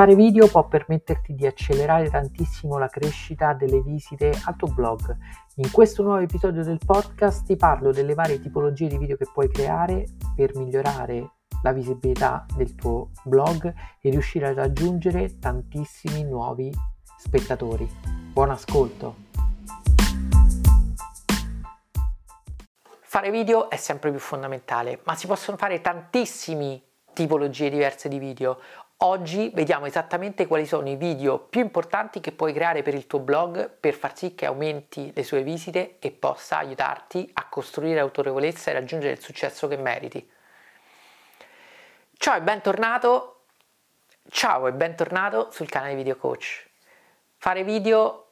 Fare video può permetterti di accelerare tantissimo la crescita delle visite al tuo blog. In questo nuovo episodio del podcast ti parlo delle varie tipologie di video che puoi creare per migliorare la visibilità del tuo blog e riuscire a raggiungere tantissimi nuovi spettatori. Buon ascolto! Fare video è sempre più fondamentale, ma si possono fare tantissime tipologie diverse di video. Oggi vediamo esattamente quali sono i video più importanti che puoi creare per il tuo blog per far sì che aumenti le sue visite e possa aiutarti a costruire autorevolezza e raggiungere il successo che meriti. Ciao e bentornato, ciao e bentornato sul canale Video Coach. Fare video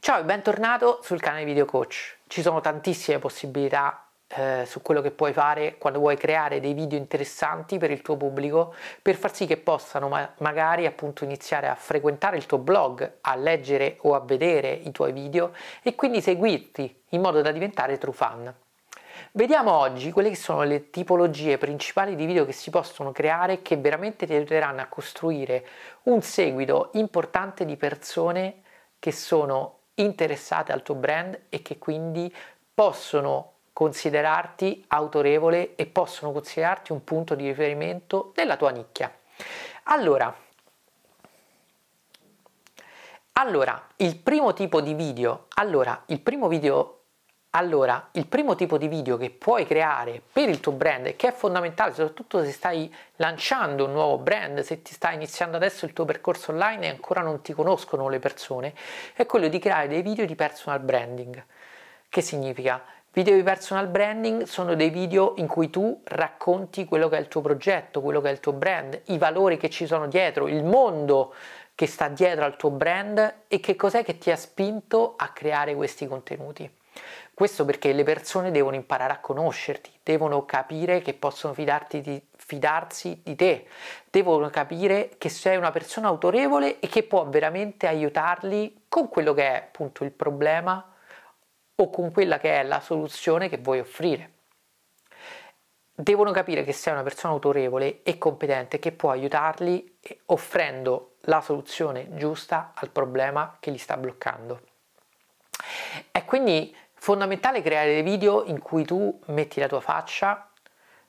Ciao e bentornato sul canale Video Coach. Ci sono tantissime possibilità eh, su quello che puoi fare quando vuoi creare dei video interessanti per il tuo pubblico per far sì che possano ma- magari appunto iniziare a frequentare il tuo blog, a leggere o a vedere i tuoi video e quindi seguirti in modo da diventare true fan. Vediamo oggi quelle che sono le tipologie principali di video che si possono creare che veramente ti aiuteranno a costruire un seguito importante di persone che sono interessate al tuo brand e che quindi possono considerarti autorevole e possono considerarti un punto di riferimento della tua nicchia. Allora, allora, il primo tipo di video, allora, il primo video allora, il primo tipo di video che puoi creare per il tuo brand che è fondamentale, soprattutto se stai lanciando un nuovo brand, se ti stai iniziando adesso il tuo percorso online e ancora non ti conoscono le persone, è quello di creare dei video di personal branding. Che significa? Video di personal branding sono dei video in cui tu racconti quello che è il tuo progetto, quello che è il tuo brand, i valori che ci sono dietro, il mondo che sta dietro al tuo brand e che cos'è che ti ha spinto a creare questi contenuti. Questo perché le persone devono imparare a conoscerti, devono capire che possono di, fidarsi di te, devono capire che sei una persona autorevole e che può veramente aiutarli con quello che è appunto il problema o con quella che è la soluzione che vuoi offrire. Devono capire che sei una persona autorevole e competente che può aiutarli offrendo la soluzione giusta al problema che li sta bloccando. È quindi fondamentale creare dei video in cui tu metti la tua faccia,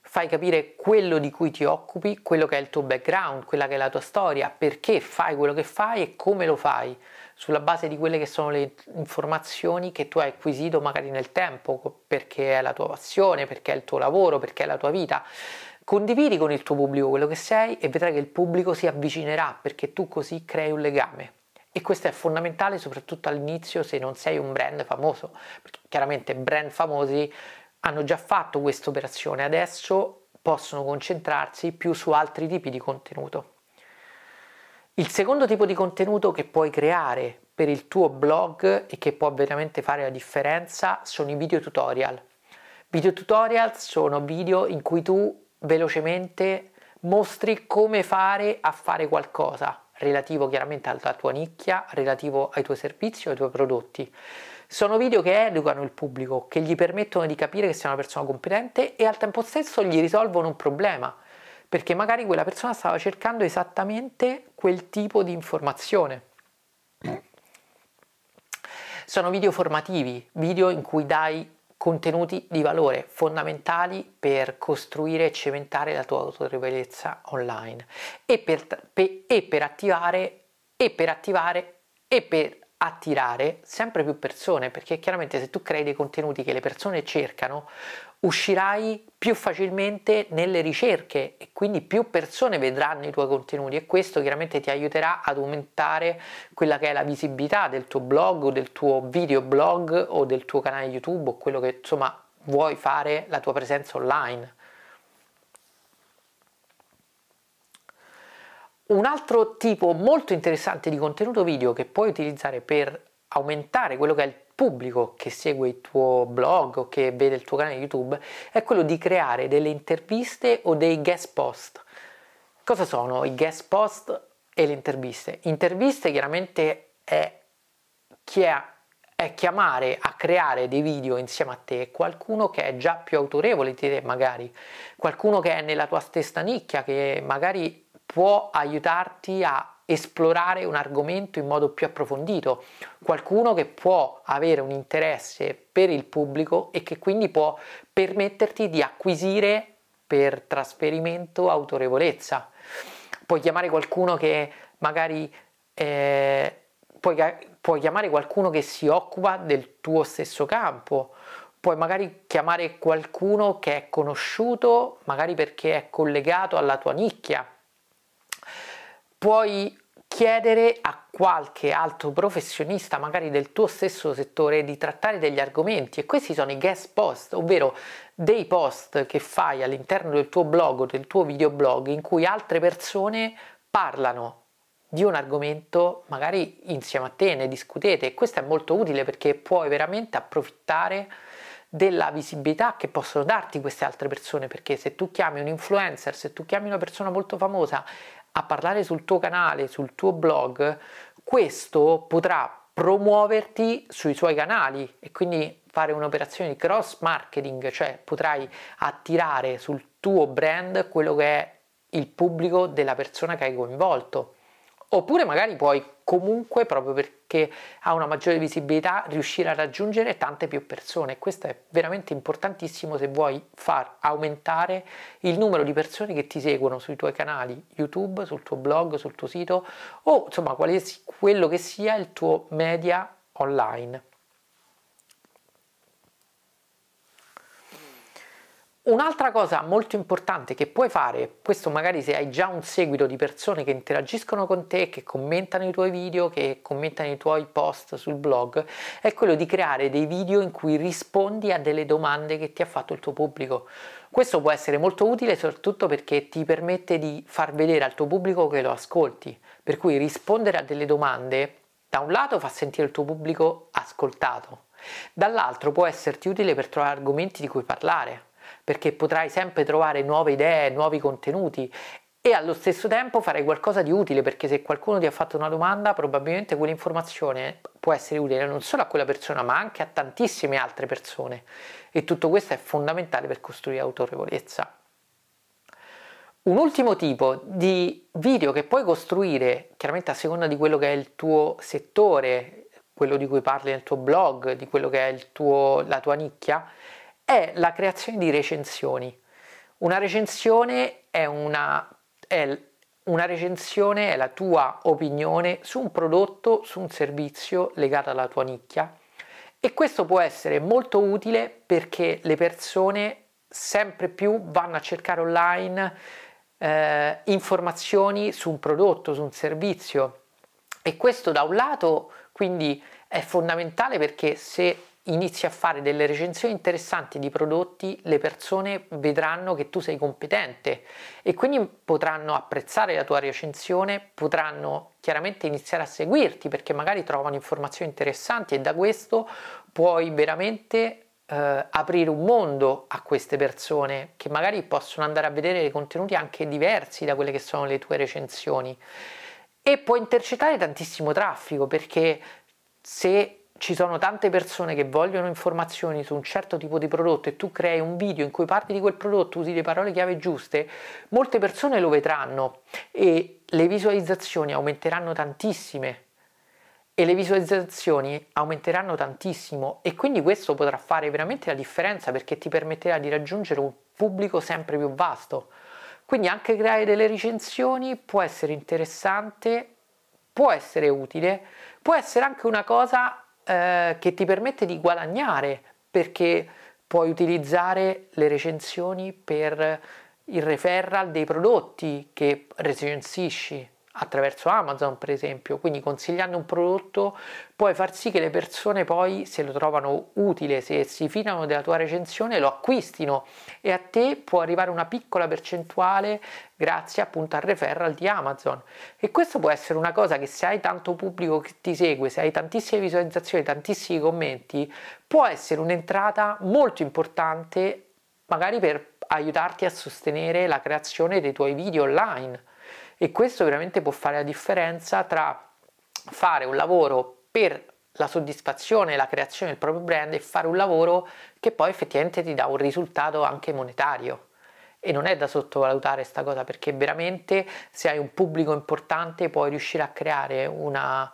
fai capire quello di cui ti occupi, quello che è il tuo background, quella che è la tua storia, perché fai quello che fai e come lo fai sulla base di quelle che sono le informazioni che tu hai acquisito magari nel tempo, perché è la tua passione, perché è il tuo lavoro, perché è la tua vita. Condividi con il tuo pubblico quello che sei e vedrai che il pubblico si avvicinerà perché tu così crei un legame. E questo è fondamentale soprattutto all'inizio se non sei un brand famoso, perché chiaramente brand famosi hanno già fatto questa operazione, adesso possono concentrarsi più su altri tipi di contenuto. Il secondo tipo di contenuto che puoi creare per il tuo blog e che può veramente fare la differenza sono i video tutorial. Video tutorial sono video in cui tu velocemente mostri come fare a fare qualcosa relativo chiaramente alla tua nicchia, relativo ai tuoi servizi o ai tuoi prodotti. Sono video che educano il pubblico, che gli permettono di capire che sei una persona competente e al tempo stesso gli risolvono un problema perché magari quella persona stava cercando esattamente quel tipo di informazione. Sono video formativi, video in cui dai contenuti di valore fondamentali per costruire e cementare la tua autorevolezza online e per, per, e per attivare e per attivare e per attirare sempre più persone perché chiaramente se tu crei dei contenuti che le persone cercano uscirai più facilmente nelle ricerche e quindi più persone vedranno i tuoi contenuti e questo chiaramente ti aiuterà ad aumentare quella che è la visibilità del tuo blog o del tuo videoblog o del tuo canale YouTube o quello che insomma vuoi fare la tua presenza online. Un altro tipo molto interessante di contenuto video che puoi utilizzare per aumentare quello che è il pubblico che segue il tuo blog o che vede il tuo canale YouTube è quello di creare delle interviste o dei guest post. Cosa sono i guest post e le interviste? Interviste chiaramente è è chiamare a creare dei video insieme a te qualcuno che è già più autorevole di te magari, qualcuno che è nella tua stessa nicchia, che magari può aiutarti a esplorare un argomento in modo più approfondito, qualcuno che può avere un interesse per il pubblico e che quindi può permetterti di acquisire per trasferimento autorevolezza. Puoi chiamare qualcuno che magari eh, puoi, puoi chiamare qualcuno che si occupa del tuo stesso campo, puoi magari chiamare qualcuno che è conosciuto, magari perché è collegato alla tua nicchia. Puoi chiedere a qualche altro professionista, magari del tuo stesso settore, di trattare degli argomenti e questi sono i guest post, ovvero dei post che fai all'interno del tuo blog o del tuo videoblog in cui altre persone parlano di un argomento magari insieme a te, ne discutete e questo è molto utile perché puoi veramente approfittare della visibilità che possono darti queste altre persone perché se tu chiami un influencer, se tu chiami una persona molto famosa a parlare sul tuo canale, sul tuo blog, questo potrà promuoverti sui suoi canali e quindi fare un'operazione di cross marketing, cioè potrai attirare sul tuo brand quello che è il pubblico della persona che hai coinvolto. Oppure magari puoi comunque, proprio perché ha una maggiore visibilità, riuscire a raggiungere tante più persone. Questo è veramente importantissimo se vuoi far aumentare il numero di persone che ti seguono sui tuoi canali YouTube, sul tuo blog, sul tuo sito o insomma quello che sia il tuo media online. Un'altra cosa molto importante che puoi fare, questo magari se hai già un seguito di persone che interagiscono con te, che commentano i tuoi video, che commentano i tuoi post sul blog, è quello di creare dei video in cui rispondi a delle domande che ti ha fatto il tuo pubblico. Questo può essere molto utile soprattutto perché ti permette di far vedere al tuo pubblico che lo ascolti, per cui rispondere a delle domande da un lato fa sentire il tuo pubblico ascoltato, dall'altro può esserti utile per trovare argomenti di cui parlare perché potrai sempre trovare nuove idee, nuovi contenuti e allo stesso tempo farai qualcosa di utile perché se qualcuno ti ha fatto una domanda probabilmente quell'informazione può essere utile non solo a quella persona ma anche a tantissime altre persone e tutto questo è fondamentale per costruire autorevolezza. Un ultimo tipo di video che puoi costruire, chiaramente a seconda di quello che è il tuo settore, quello di cui parli nel tuo blog, di quello che è tuo, la tua nicchia, è la creazione di recensioni. Una recensione è una, è una recensione è la tua opinione su un prodotto, su un servizio legato alla tua nicchia e questo può essere molto utile perché le persone sempre più vanno a cercare online eh, informazioni su un prodotto, su un servizio e questo da un lato quindi è fondamentale perché se inizi a fare delle recensioni interessanti di prodotti, le persone vedranno che tu sei competente e quindi potranno apprezzare la tua recensione, potranno chiaramente iniziare a seguirti perché magari trovano informazioni interessanti e da questo puoi veramente eh, aprire un mondo a queste persone che magari possono andare a vedere dei contenuti anche diversi da quelle che sono le tue recensioni. E puoi intercettare tantissimo traffico perché se ci sono tante persone che vogliono informazioni su un certo tipo di prodotto e tu crei un video in cui parli di quel prodotto, usi le parole chiave giuste, molte persone lo vedranno e le visualizzazioni aumenteranno tantissime e le visualizzazioni aumenteranno tantissimo e quindi questo potrà fare veramente la differenza perché ti permetterà di raggiungere un pubblico sempre più vasto. Quindi anche creare delle recensioni può essere interessante, può essere utile, può essere anche una cosa eh, che ti permette di guadagnare perché puoi utilizzare le recensioni per il referral dei prodotti che recensisci attraverso Amazon per esempio, quindi consigliando un prodotto puoi far sì che le persone poi se lo trovano utile, se si fidano della tua recensione lo acquistino. E a te può arrivare una piccola percentuale grazie appunto al referral di Amazon. E questo può essere una cosa che se hai tanto pubblico che ti segue, se hai tantissime visualizzazioni, tantissimi commenti, può essere un'entrata molto importante magari per aiutarti a sostenere la creazione dei tuoi video online e questo veramente può fare la differenza tra fare un lavoro per la soddisfazione, la creazione del proprio brand e fare un lavoro che poi effettivamente ti dà un risultato anche monetario. E non è da sottovalutare questa cosa perché veramente se hai un pubblico importante puoi riuscire a creare una...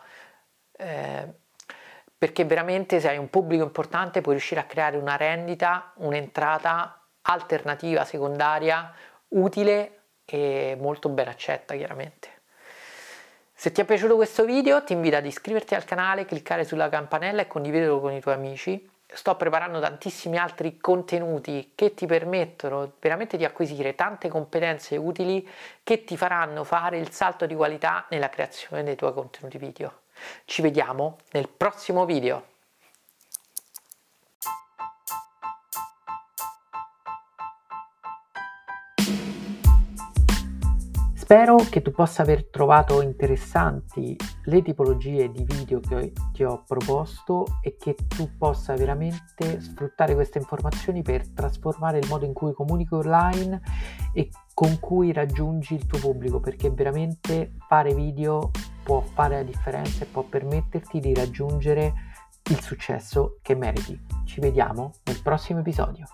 Eh, perché veramente se hai un pubblico importante puoi riuscire a creare una rendita, un'entrata alternativa, secondaria, utile e molto ben accetta chiaramente. Se ti è piaciuto questo video ti invito ad iscriverti al canale, cliccare sulla campanella e condividerlo con i tuoi amici. Sto preparando tantissimi altri contenuti che ti permettono veramente di acquisire tante competenze utili che ti faranno fare il salto di qualità nella creazione dei tuoi contenuti video. Ci vediamo nel prossimo video. Spero che tu possa aver trovato interessanti le tipologie di video che ti ho proposto e che tu possa veramente sfruttare queste informazioni per trasformare il modo in cui comunichi online e con cui raggiungi il tuo pubblico perché veramente fare video può fare la differenza e può permetterti di raggiungere il successo che meriti. Ci vediamo nel prossimo episodio.